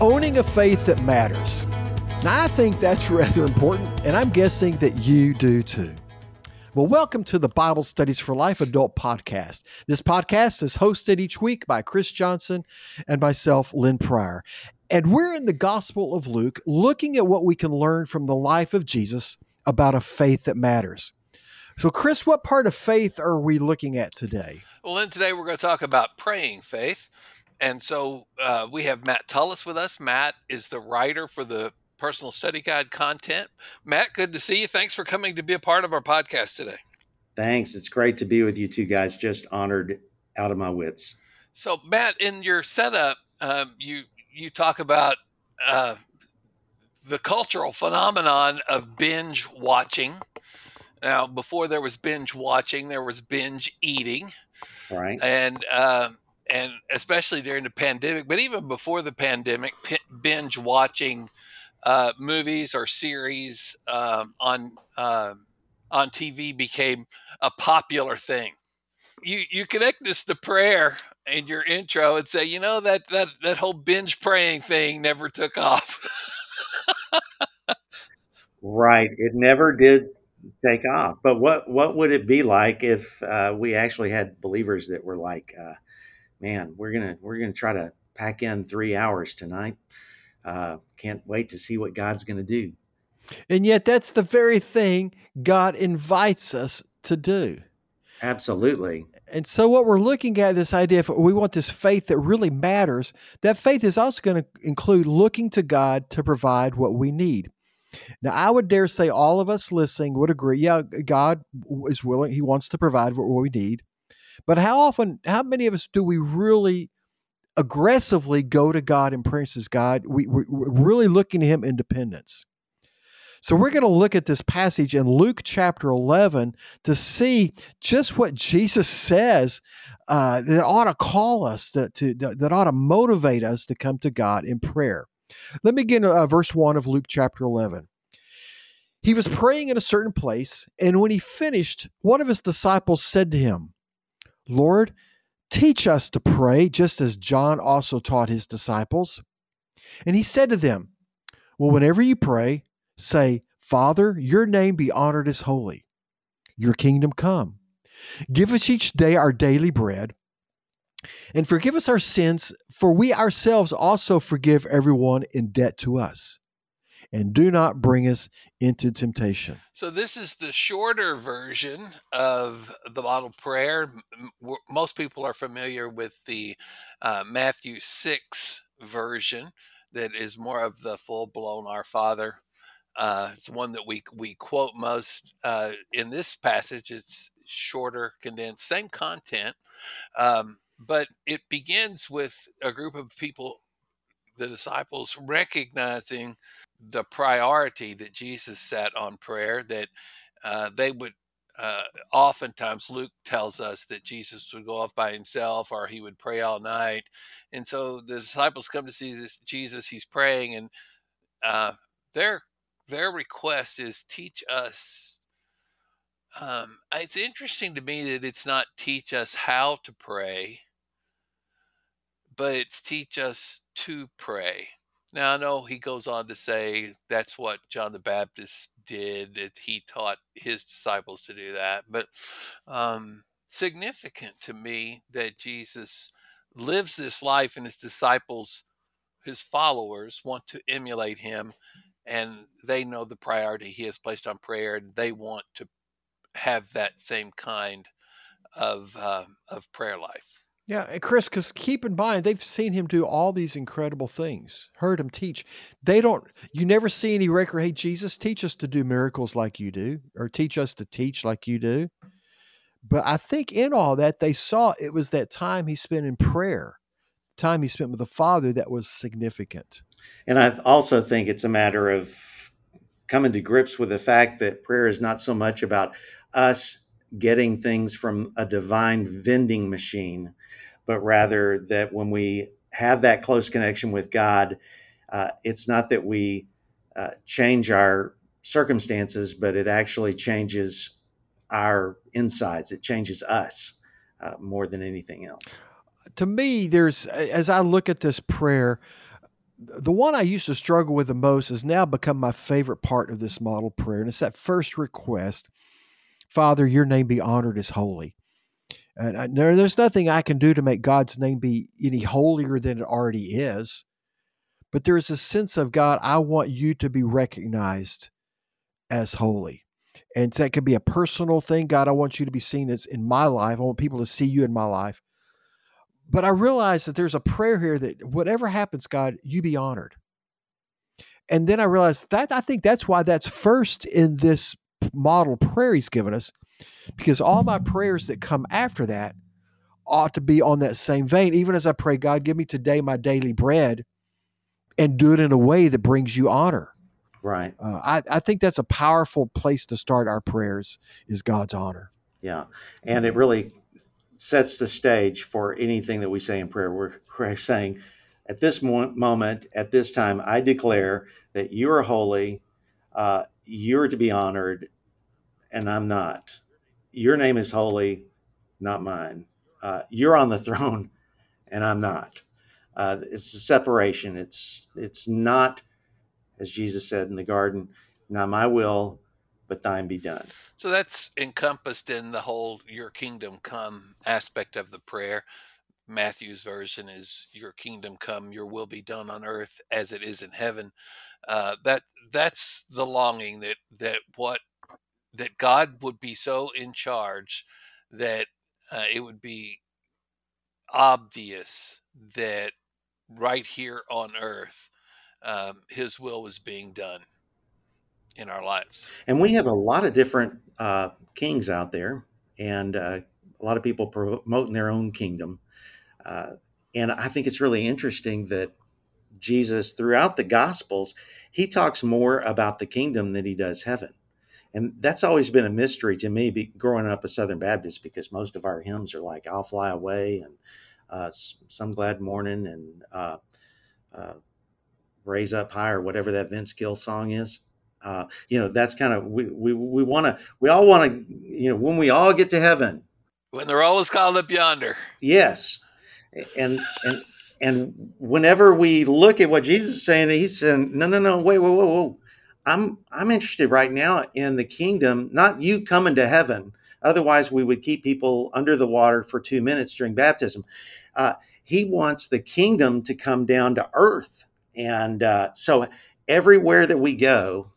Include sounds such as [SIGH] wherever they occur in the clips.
owning a faith that matters. Now, I think that's [LAUGHS] rather important, and I'm guessing that you do too. Well, welcome to the Bible Studies for Life Adult Podcast. This podcast is hosted each week by Chris Johnson and myself, Lynn Pryor. And we're in the Gospel of Luke looking at what we can learn from the life of Jesus about a faith that matters. So, Chris, what part of faith are we looking at today? Well, then today we're going to talk about praying faith. And so uh, we have Matt Tullis with us. Matt is the writer for the personal study guide content. Matt, good to see you. Thanks for coming to be a part of our podcast today. Thanks. It's great to be with you two guys. Just honored out of my wits. So, Matt, in your setup, um, you you talk about uh, the cultural phenomenon of binge watching. Now, before there was binge watching, there was binge eating. Right. And uh, and especially during the pandemic, but even before the pandemic, p- binge watching uh, movies or series um, on uh, on TV became a popular thing. You you connect this to prayer in your intro and say, you know that that that whole binge praying thing never took off. right, it never did take off. But what what would it be like if uh, we actually had believers that were like? Man, we're gonna we're gonna try to pack in three hours tonight. Uh, can't wait to see what God's gonna do. And yet, that's the very thing God invites us to do. Absolutely. And so, what we're looking at this idea, if we want this faith that really matters, that faith is also going to include looking to God to provide what we need. Now, I would dare say all of us listening would agree, yeah, God is willing, He wants to provide what we need. But how often, how many of us do we really aggressively go to God and and says, God, we, we're really looking to Him in dependence? So we're going to look at this passage in Luke chapter 11 to see just what Jesus says uh, that ought to call us, to, to, that ought to motivate us to come to God in prayer. Let me begin uh, verse 1 of Luke chapter 11. He was praying in a certain place, and when he finished, one of his disciples said to him, Lord, teach us to pray, just as John also taught his disciples. And he said to them, Well, whenever you pray, say, Father, your name be honored as holy, your kingdom come. Give us each day our daily bread, and forgive us our sins, for we ourselves also forgive everyone in debt to us and do not bring us into temptation. So, this is the shorter version of the model prayer. Most people are familiar with the uh, Matthew 6 version that is more of the full blown Our Father. Uh, it's one that we, we quote most uh, in this passage. It's shorter, condensed, same content, um, but it begins with a group of people the disciples recognizing the priority that Jesus set on prayer, that uh, they would uh, oftentimes Luke tells us that Jesus would go off by himself or he would pray all night. And so the disciples come to see this, Jesus, he's praying, and uh, their their request is teach us. Um, it's interesting to me that it's not teach us how to pray, but it's teach us to pray. Now, I know he goes on to say that's what John the Baptist did. He taught his disciples to do that. But um, significant to me that Jesus lives this life and his disciples, his followers, want to emulate him. And they know the priority he has placed on prayer, and they want to have that same kind of uh, of prayer life. Yeah, Chris, because keep in mind, they've seen him do all these incredible things, heard him teach. They don't, you never see any record, hey, Jesus, teach us to do miracles like you do, or teach us to teach like you do. But I think in all that, they saw it was that time he spent in prayer, time he spent with the Father that was significant. And I also think it's a matter of coming to grips with the fact that prayer is not so much about us getting things from a divine vending machine, but rather that when we have that close connection with God, uh, it's not that we uh, change our circumstances, but it actually changes our insides. It changes us uh, more than anything else. To me, there's, as I look at this prayer, the one I used to struggle with the most has now become my favorite part of this model prayer. And it's that first request Father, your name be honored as holy. And I, there's nothing I can do to make God's name be any holier than it already is. But there's a sense of God, I want you to be recognized as holy. And that could be a personal thing. God, I want you to be seen as in my life. I want people to see you in my life. But I realize that there's a prayer here that whatever happens, God, you be honored. And then I realized that I think that's why that's first in this model prayer he's given us, because all my prayers that come after that ought to be on that same vein. Even as I pray, God, give me today my daily bread and do it in a way that brings you honor. Right. Uh, I, I think that's a powerful place to start our prayers is God's honor. Yeah. And it really sets the stage for anything that we say in prayer. We're, we're saying, at this mo- moment, at this time, I declare that you are holy, uh, you're to be honored, and I'm not. Your name is holy, not mine. Uh, you're on the [LAUGHS] throne, and I'm not. Uh, it's a separation. It's it's not, as Jesus said in the garden, not my will, but thine be done. So that's encompassed in the whole "Your kingdom come" aspect of the prayer. Matthew's version is "Your kingdom come, Your will be done on earth as it is in heaven." Uh, that that's the longing that that what that God would be so in charge that uh, it would be obvious that right here on earth, um, His will was being done in our lives. And we have a lot of different uh, kings out there, and uh, a lot of people promoting their own kingdom. Uh, and I think it's really interesting that Jesus, throughout the Gospels, he talks more about the kingdom than he does heaven. And that's always been a mystery to me, be, growing up a Southern Baptist, because most of our hymns are like "I'll Fly Away" and uh, "Some Glad Morning" and uh, uh, "Raise Up High" or whatever that Vince Gill song is. Uh, you know, that's kind of we we, we want to we all want to you know when we all get to heaven, when the roll is called up yonder. Yes, and and and whenever we look at what Jesus is saying, he's saying, no, no, no, wait, whoa, whoa, whoa. I'm I'm interested right now in the kingdom, not you coming to heaven. Otherwise, we would keep people under the water for two minutes during baptism. Uh, he wants the kingdom to come down to earth, and uh, so everywhere that we go,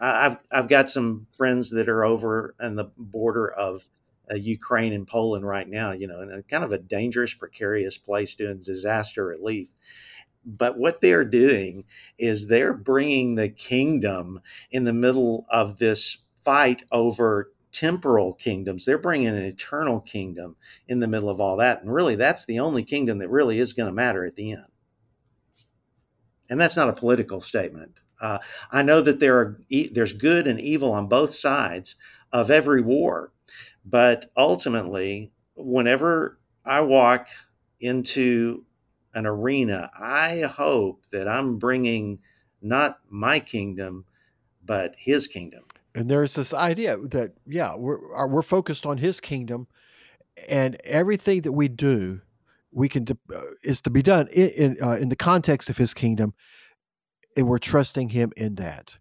I've I've got some friends that are over on the border of uh, Ukraine and Poland right now, you know, in a kind of a dangerous, precarious place doing disaster relief. But what they're doing is they're bringing the kingdom in the middle of this fight over temporal kingdoms. They're bringing an eternal kingdom in the middle of all that. And really, that's the only kingdom that really is going to matter at the end. And that's not a political statement. Uh, I know that there are there's good and evil on both sides of every war, but ultimately, whenever I walk into an arena, I hope that I'm bringing not my kingdom, but his kingdom. And there's this idea that, yeah, we're, we're focused on his kingdom, and everything that we do, we can uh, is to be done in in, uh, in, the context of his kingdom, and we're trusting him in that.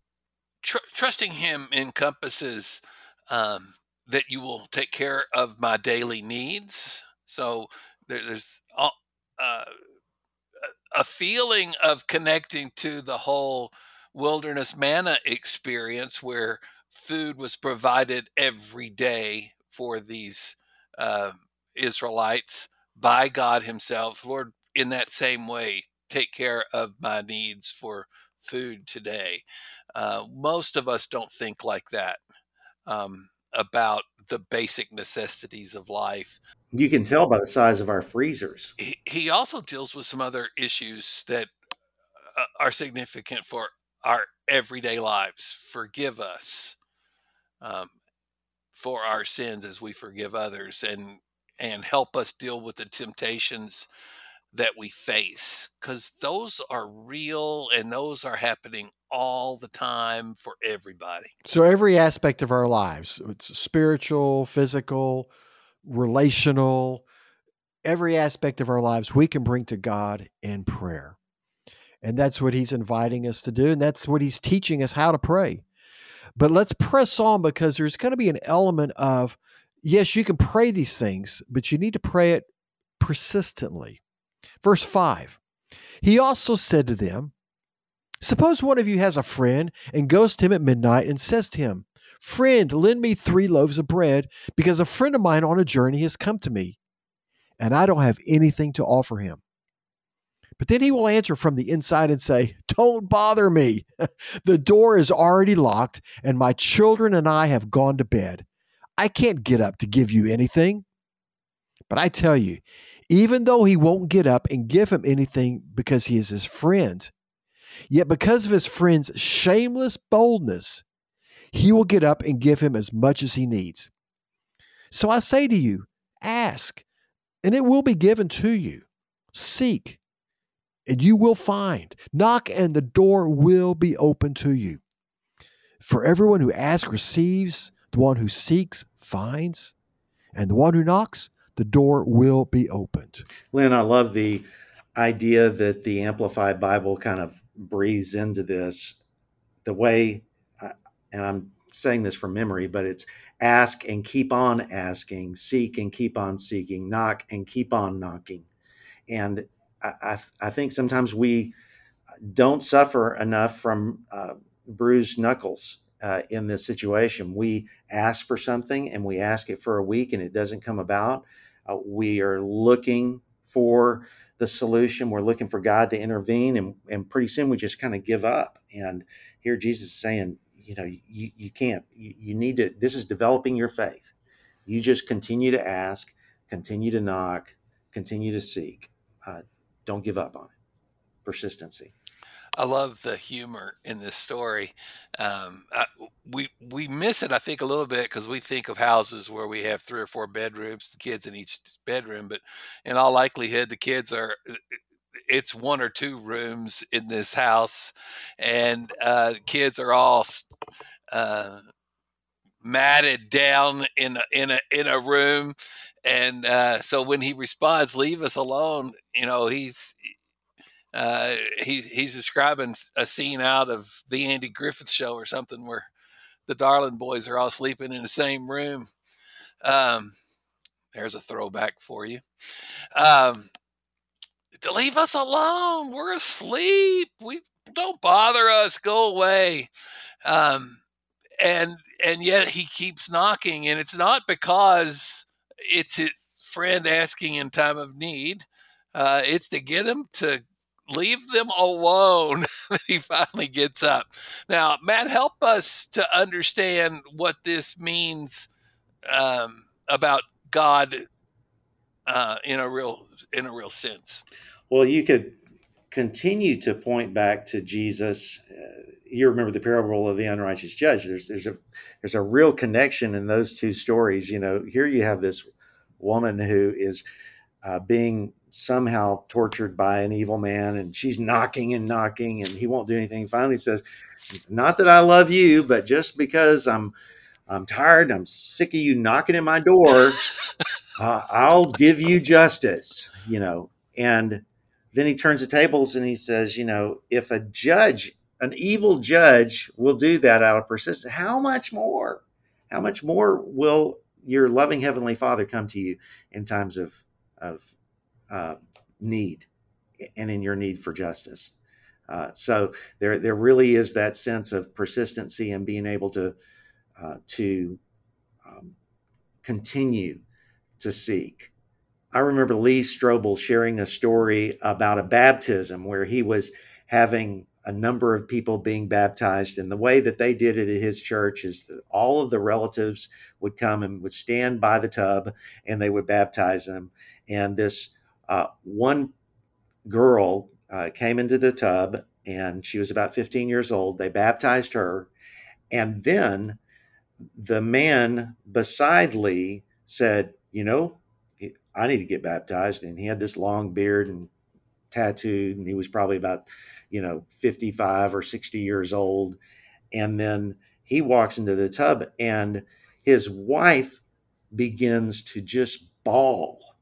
Tr- trusting him encompasses um, that you will take care of my daily needs. So there, there's uh, a feeling of connecting to the whole wilderness manna experience where food was provided every day for these uh, Israelites by God Himself. Lord, in that same way, take care of my needs for food today. Uh, most of us don't think like that. Um, about the basic necessities of life. You can tell by the size of our freezers. He, he also deals with some other issues that uh, are significant for our everyday lives. Forgive us um, for our sins as we forgive others, and and help us deal with the temptations that we face because those are real and those are happening all the time for everybody. So, every aspect of our lives uh, it's spiritual, physical, relational, every aspect of our lives we can bring to God in prayer. And that's what he's inviting us to do. And that's what he's teaching us how to pray. But let's press on because there's going to be an element of, yes, you can pray these things, but you need to pray it persistently. Verse 5 He also said to them, Suppose one of you has a friend and goes to him at midnight and says to him, Friend, lend me three loaves of bread because a friend of mine on a journey has come to me, and I don't have anything to offer him. But then he will answer from the inside and say, Don't bother me. [LAUGHS] the door is already locked, and my children and I have gone to bed. I can't get up to give you anything. But I tell you, even though he won't get up and give him anything because he is his friend, yet because of his friend's shameless boldness, he will get up and give him as much as he needs. So I say to you, ask, and it will be given to you. Seek, and you will find. Knock, and the door will be open to you. For everyone who asks receives, the one who seeks finds, and the one who knocks, the door will be opened. Lynn, I love the idea that the Amplified Bible kind of breathes into this. The way, and I'm saying this from memory, but it's ask and keep on asking, seek and keep on seeking, knock and keep on knocking. And I, I, think sometimes we don't suffer enough from uh, bruised knuckles uh, in this situation. We ask for something and we ask it for a week and it doesn't come about. Uh, we are looking for the solution. We're looking for God to intervene, and, and pretty soon we just kind of give up. And here Jesus is saying, you know, you, you can't. You, you need to. This is developing your faith. You just continue to ask, continue to knock, continue to seek. Uh, don't give up on it. Persistency. I love the humor in this story. Um, I, we we miss it, I think, a little bit because we think of houses where we have three or four bedrooms, the kids in each bedroom. But in all likelihood, the kids are it's one or two rooms in this house, and uh, kids are all uh, matted down in a, in a in a room. And uh, so when he responds, "Leave us alone," you know, he's uh, he's he's describing a scene out of the Andy Griffith Show or something where the Darling boys are all sleeping in the same room. Um, there's a throwback for you. Um, to leave us alone. We're asleep. We don't bother us. Go away. Um, and and yet he keeps knocking, and it's not because it's his friend asking in time of need. Uh, it's to get him to leave them alone. [LAUGHS] he finally gets up. Now, Matt, help us to understand what this means um, about God uh, in a real in a real sense. Well, you could continue to point back to Jesus. Uh, you remember the parable of the unrighteous judge. There's there's a there's a real connection in those two stories. You know, here you have this woman who is uh, being somehow tortured by an evil man and she's knocking and knocking and he won't do anything. Finally says not that i love you but just because i'm i'm tired i'm sick of you knocking at my door [LAUGHS] uh, i'll give you justice you know. And then he turns the tables and he says you know if a judge an evil judge will do that out of persistence how much more how much more will your loving heavenly father come to you in times of of uh, need and in your need for justice. Uh, so there, there really is that sense of persistency and being able to uh, to um, continue to seek. I remember Lee Strobel sharing a story about a baptism where he was having a number of people being baptized. And the way that they did it at his church is that all of the relatives would come and would stand by the tub and they would baptize them. And this uh, one girl uh, came into the tub and she was about 15 years old. They baptized her. And then the man beside Lee said, You know, I need to get baptized. And he had this long beard and tattooed, and he was probably about, you know, 55 or 60 years old. And then he walks into the tub, and his wife begins to just bawl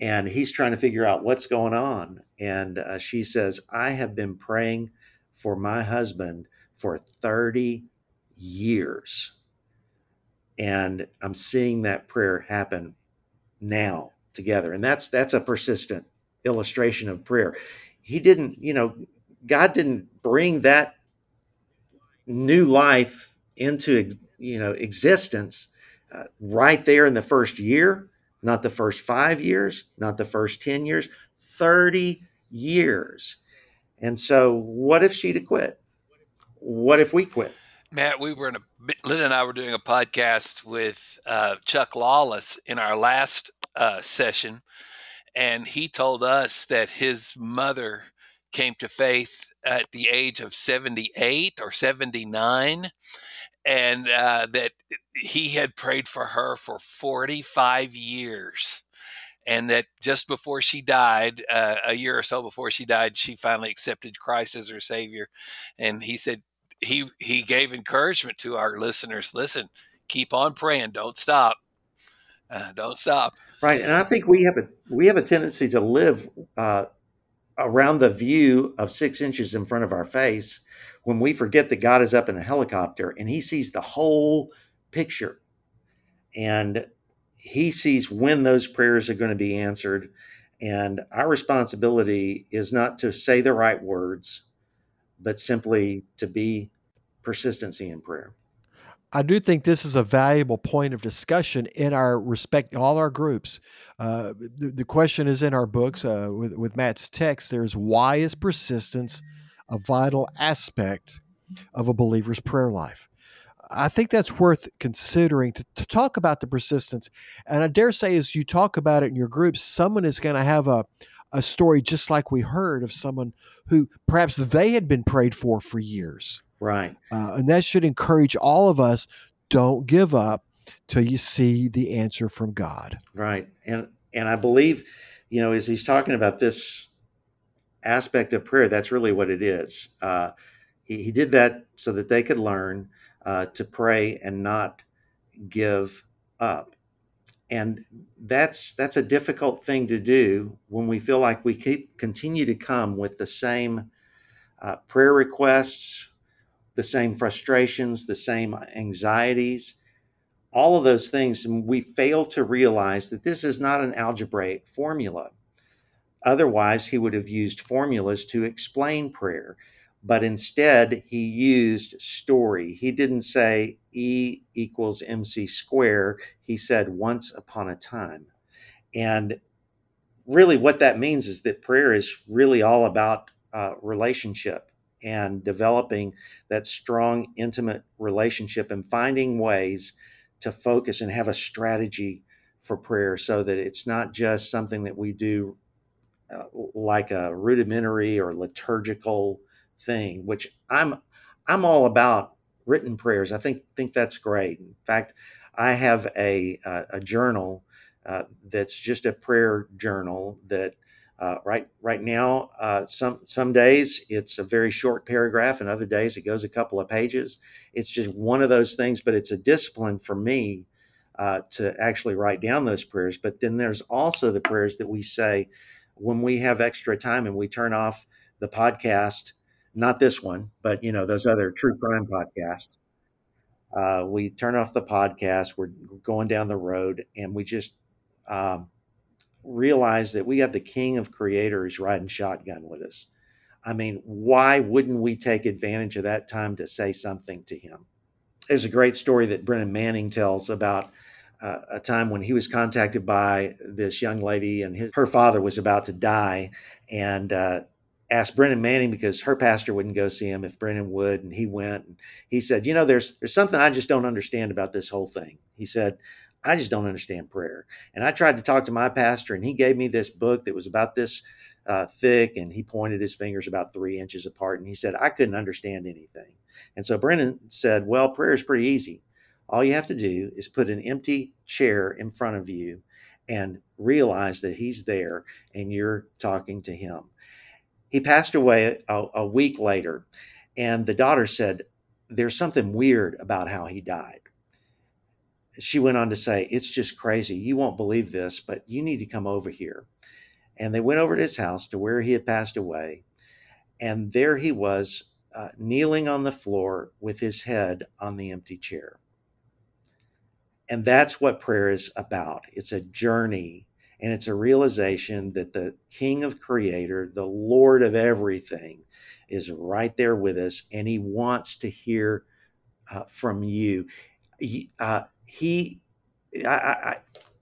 and he's trying to figure out what's going on and uh, she says, I have been praying for my husband for 30 years. And I'm seeing that prayer happen now together. And that's that's a persistent illustration of prayer. He didn't, you know, God didn't bring that new life into you know existence uh, right there in the first year, not the first 5 years, not the first 10 years, 30 years. And so what if she'd have quit? What if we quit? Matt, we were in a Lynn and I were doing a podcast with uh, Chuck Lawless in our last uh, session, and he told us that his mother came to faith at the age of 78 or 79 and uh, that he had prayed for her for 45 years and that just before she died uh, a year or so before she died she finally accepted christ as her savior and he said he he gave encouragement to our listeners listen keep on praying don't stop uh, don't stop. Right and i think we have a we have a tendency to live uh, around the view of six inches in front of our face when we forget that God is up in a helicopter and he sees the whole picture. And he sees when those prayers are going to be answered. And our responsibility is not to say the right words, but simply to be persistency in prayer. I do think this is a valuable point of discussion in our respect, all our groups. Uh, the, the, question is in our books uh, with, with Matt's text. There's why is persistence a vital aspect of a believer's prayer life? I think that's worth considering to, to talk about the persistence. And I dare say, as you talk about it in your groups, someone is going to have a, a story just like we heard of someone who perhaps they had been prayed for for years Right. Uh, and that should encourage all of us don't give up till you see the answer from God. Right. And and I believe, you know, as he's talking about this aspect of prayer, that's really what it is. Uh, he, he did that so that they could learn uh, to pray and not give up. And that's that's a difficult thing to do when we feel like we keep continue to come with the same uh, prayer requests, the same frustrations, the same anxieties, all of those things. And we fail to realize that this is not an algebraic formula. Otherwise, he would have used formulas to explain prayer. But instead, he used story. He didn't say E equals MC square. He said once upon a time. And really, what that means is that prayer is really all about uh, relationship and developing that strong, intimate relationship and finding ways to focus and have a strategy for prayer so that it's not just something that we do uh, like a rudimentary or liturgical thing which i'm i'm all about written prayers. I think think that's great. In fact i have a a, a journal uh, that's just a prayer journal that uh, right right now, uh, some some days it's a very short paragraph, and other days it goes a couple of pages. It's just one of those things, but it's a discipline for me uh, to actually write down those prayers. But then there's also the prayers that we say when we have extra time and we turn off the podcast. Not this one, but you know those other true crime podcasts. Uh, we turn off the podcast. We're going down the road, and we just um, realize that we got the king of creators riding shotgun with us. I mean, why wouldn't we take advantage of that time to say something to him? There's a great story that Brennan Manning tells about uh, a time when he was contacted by this young lady and his, her father was about to die and uh, asked Brennan Manning because her pastor wouldn't go see him if Brennan would. And he went and he said, you know, there's, there's something I just don't understand about this whole thing. He said, I just don't understand prayer. And I tried to talk to my pastor, and he gave me this book that was about this uh, thick, and he pointed his fingers about three inches apart, and he said, I couldn't understand anything. And so Brennan said, Well, prayer is pretty easy. All you have to do is put an empty chair in front of you and realize that he's there and you're talking to him. He passed away a, a week later, and the daughter said, There's something weird about how he died she went on to say, It's just crazy. You won't believe this, but you need to come over here. And they went over to his house to where he had passed away. And there he was, uh, kneeling on the floor with his head on the empty chair. And that's what prayer is about. It's a journey and it's a realization that the King of Creator, the Lord of everything, is right there with us and he wants to hear uh, from you. He, uh, he I, I,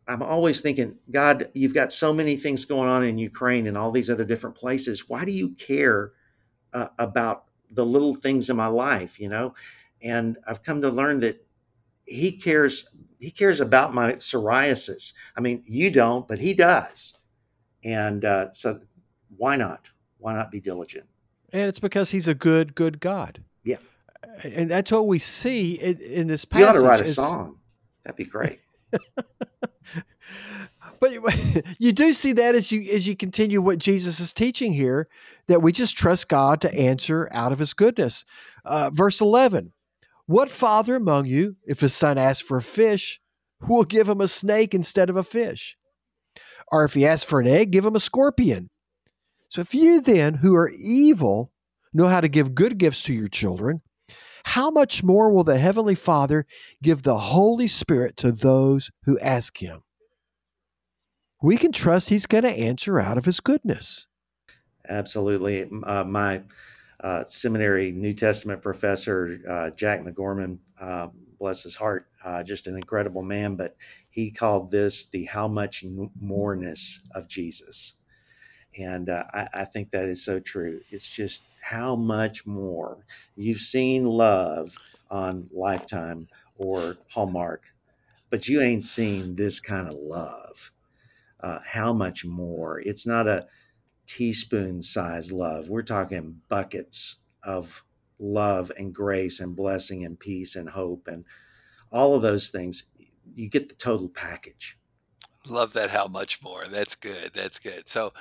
I'm always thinking, God, you've got so many things going on in Ukraine and all these other different places. Why do you care uh, about the little things in my life? You know, and I've come to learn that He cares. He cares about my psoriasis. I mean, you don't, but He does. And uh, so, why not? Why not be diligent? And it's because He's a good, good God. Yeah. And that's what we see in, in this passage. You ought to write a is, song. That'd be great. [LAUGHS] but [LAUGHS] you do see that as you as you continue what Jesus is teaching here, that we just trust God to answer out of His goodness. Uh, verse eleven: What father among you, if his son asks for a fish, will give him a snake instead of a fish? Or if he asks for an egg, give him a scorpion. So if you then, who are evil, know how to give good gifts to your children, how much more will the Heavenly Father give the Holy Spirit to those who ask Him? We can trust He's going to answer out of His goodness. Absolutely. Uh, my uh, seminary New Testament professor, uh, Jack MacGorman, uh, bless his heart, uh, just an incredible man, but he called this the how much moreness of Jesus. And uh, I, I think that is so true. It's just how much more you've seen love on Lifetime or Hallmark, but you ain't seen this kind of love. Uh, how much more? It's not a teaspoon size love. We're talking buckets of love and grace and blessing and peace and hope and all of those things. You get the total package. Love that. How much more? That's good. That's good. So,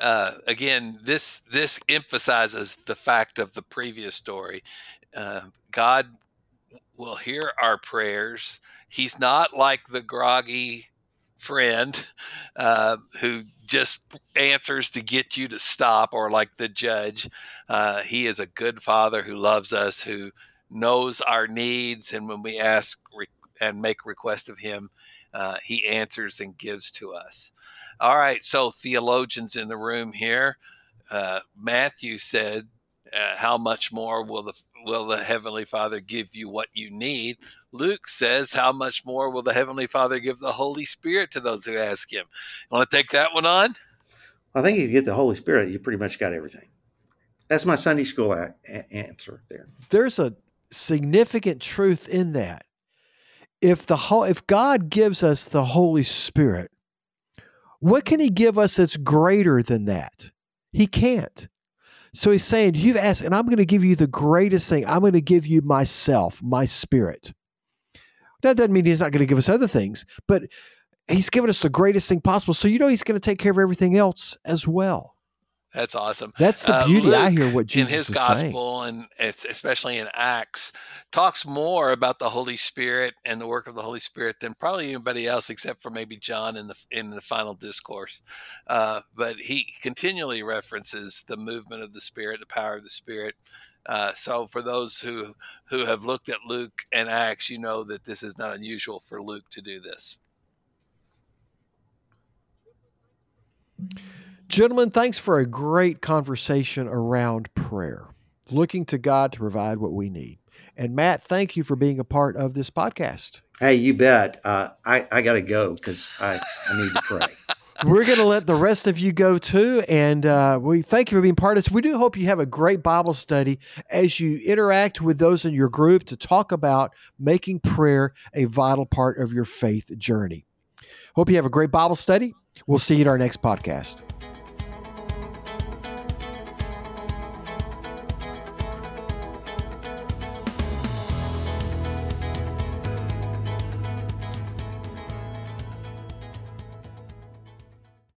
uh, again, this this emphasizes the fact of the previous story. Uh, God will hear our prayers. He's not like the groggy friend [LAUGHS] uh, who just answers to get you to stop, or like the judge. Uh, he is a good father who loves us, who knows our needs, and when we ask and make request of him, uh, he answers and gives to us. All right, so theologians in the room here, uh, Matthew said, uh, "How much more will the will the heavenly Father give you what you need?" Luke says, "How much more will the heavenly Father give the Holy Spirit to those who ask Him?" You want to take that one on? I think if you get the Holy Spirit, you pretty much got everything. That's my Sunday school a- a- answer there. There's a significant truth in that if the if God gives us the Holy Spirit, what can He give us that's greater than that? He can't. So He's saying, You've asked, and I'm going to give you the greatest thing. I'm going to give you myself, my spirit. That doesn't mean He's not going to give us other things, but He's given us the greatest thing possible. So you know He's going to take care of everything else as well. That's awesome. That's the uh, beauty. Uh, I hear what Jesus in his is gospel saying. and especially in Acts talks more about the Holy Spirit and the work of the Holy Spirit than probably anybody else, except for maybe John in the in the final discourse. Uh, but he continually references the movement of the Spirit, the power of the Spirit. Uh, so for those who who have looked at Luke and Acts, you know that this is not unusual for Luke to do this. Gentlemen, thanks for a great conversation around prayer, looking to God to provide what we need. And Matt, thank you for being a part of this podcast. Hey, you bet. Uh, I, I got to go because I, I need to pray. [LAUGHS] We're going to let the rest of you go too. And uh, we thank you for being part of this. We do hope you have a great Bible study as you interact with those in your group to talk about making prayer a vital part of your faith journey. Hope you have a great Bible study. We'll see you at our next podcast.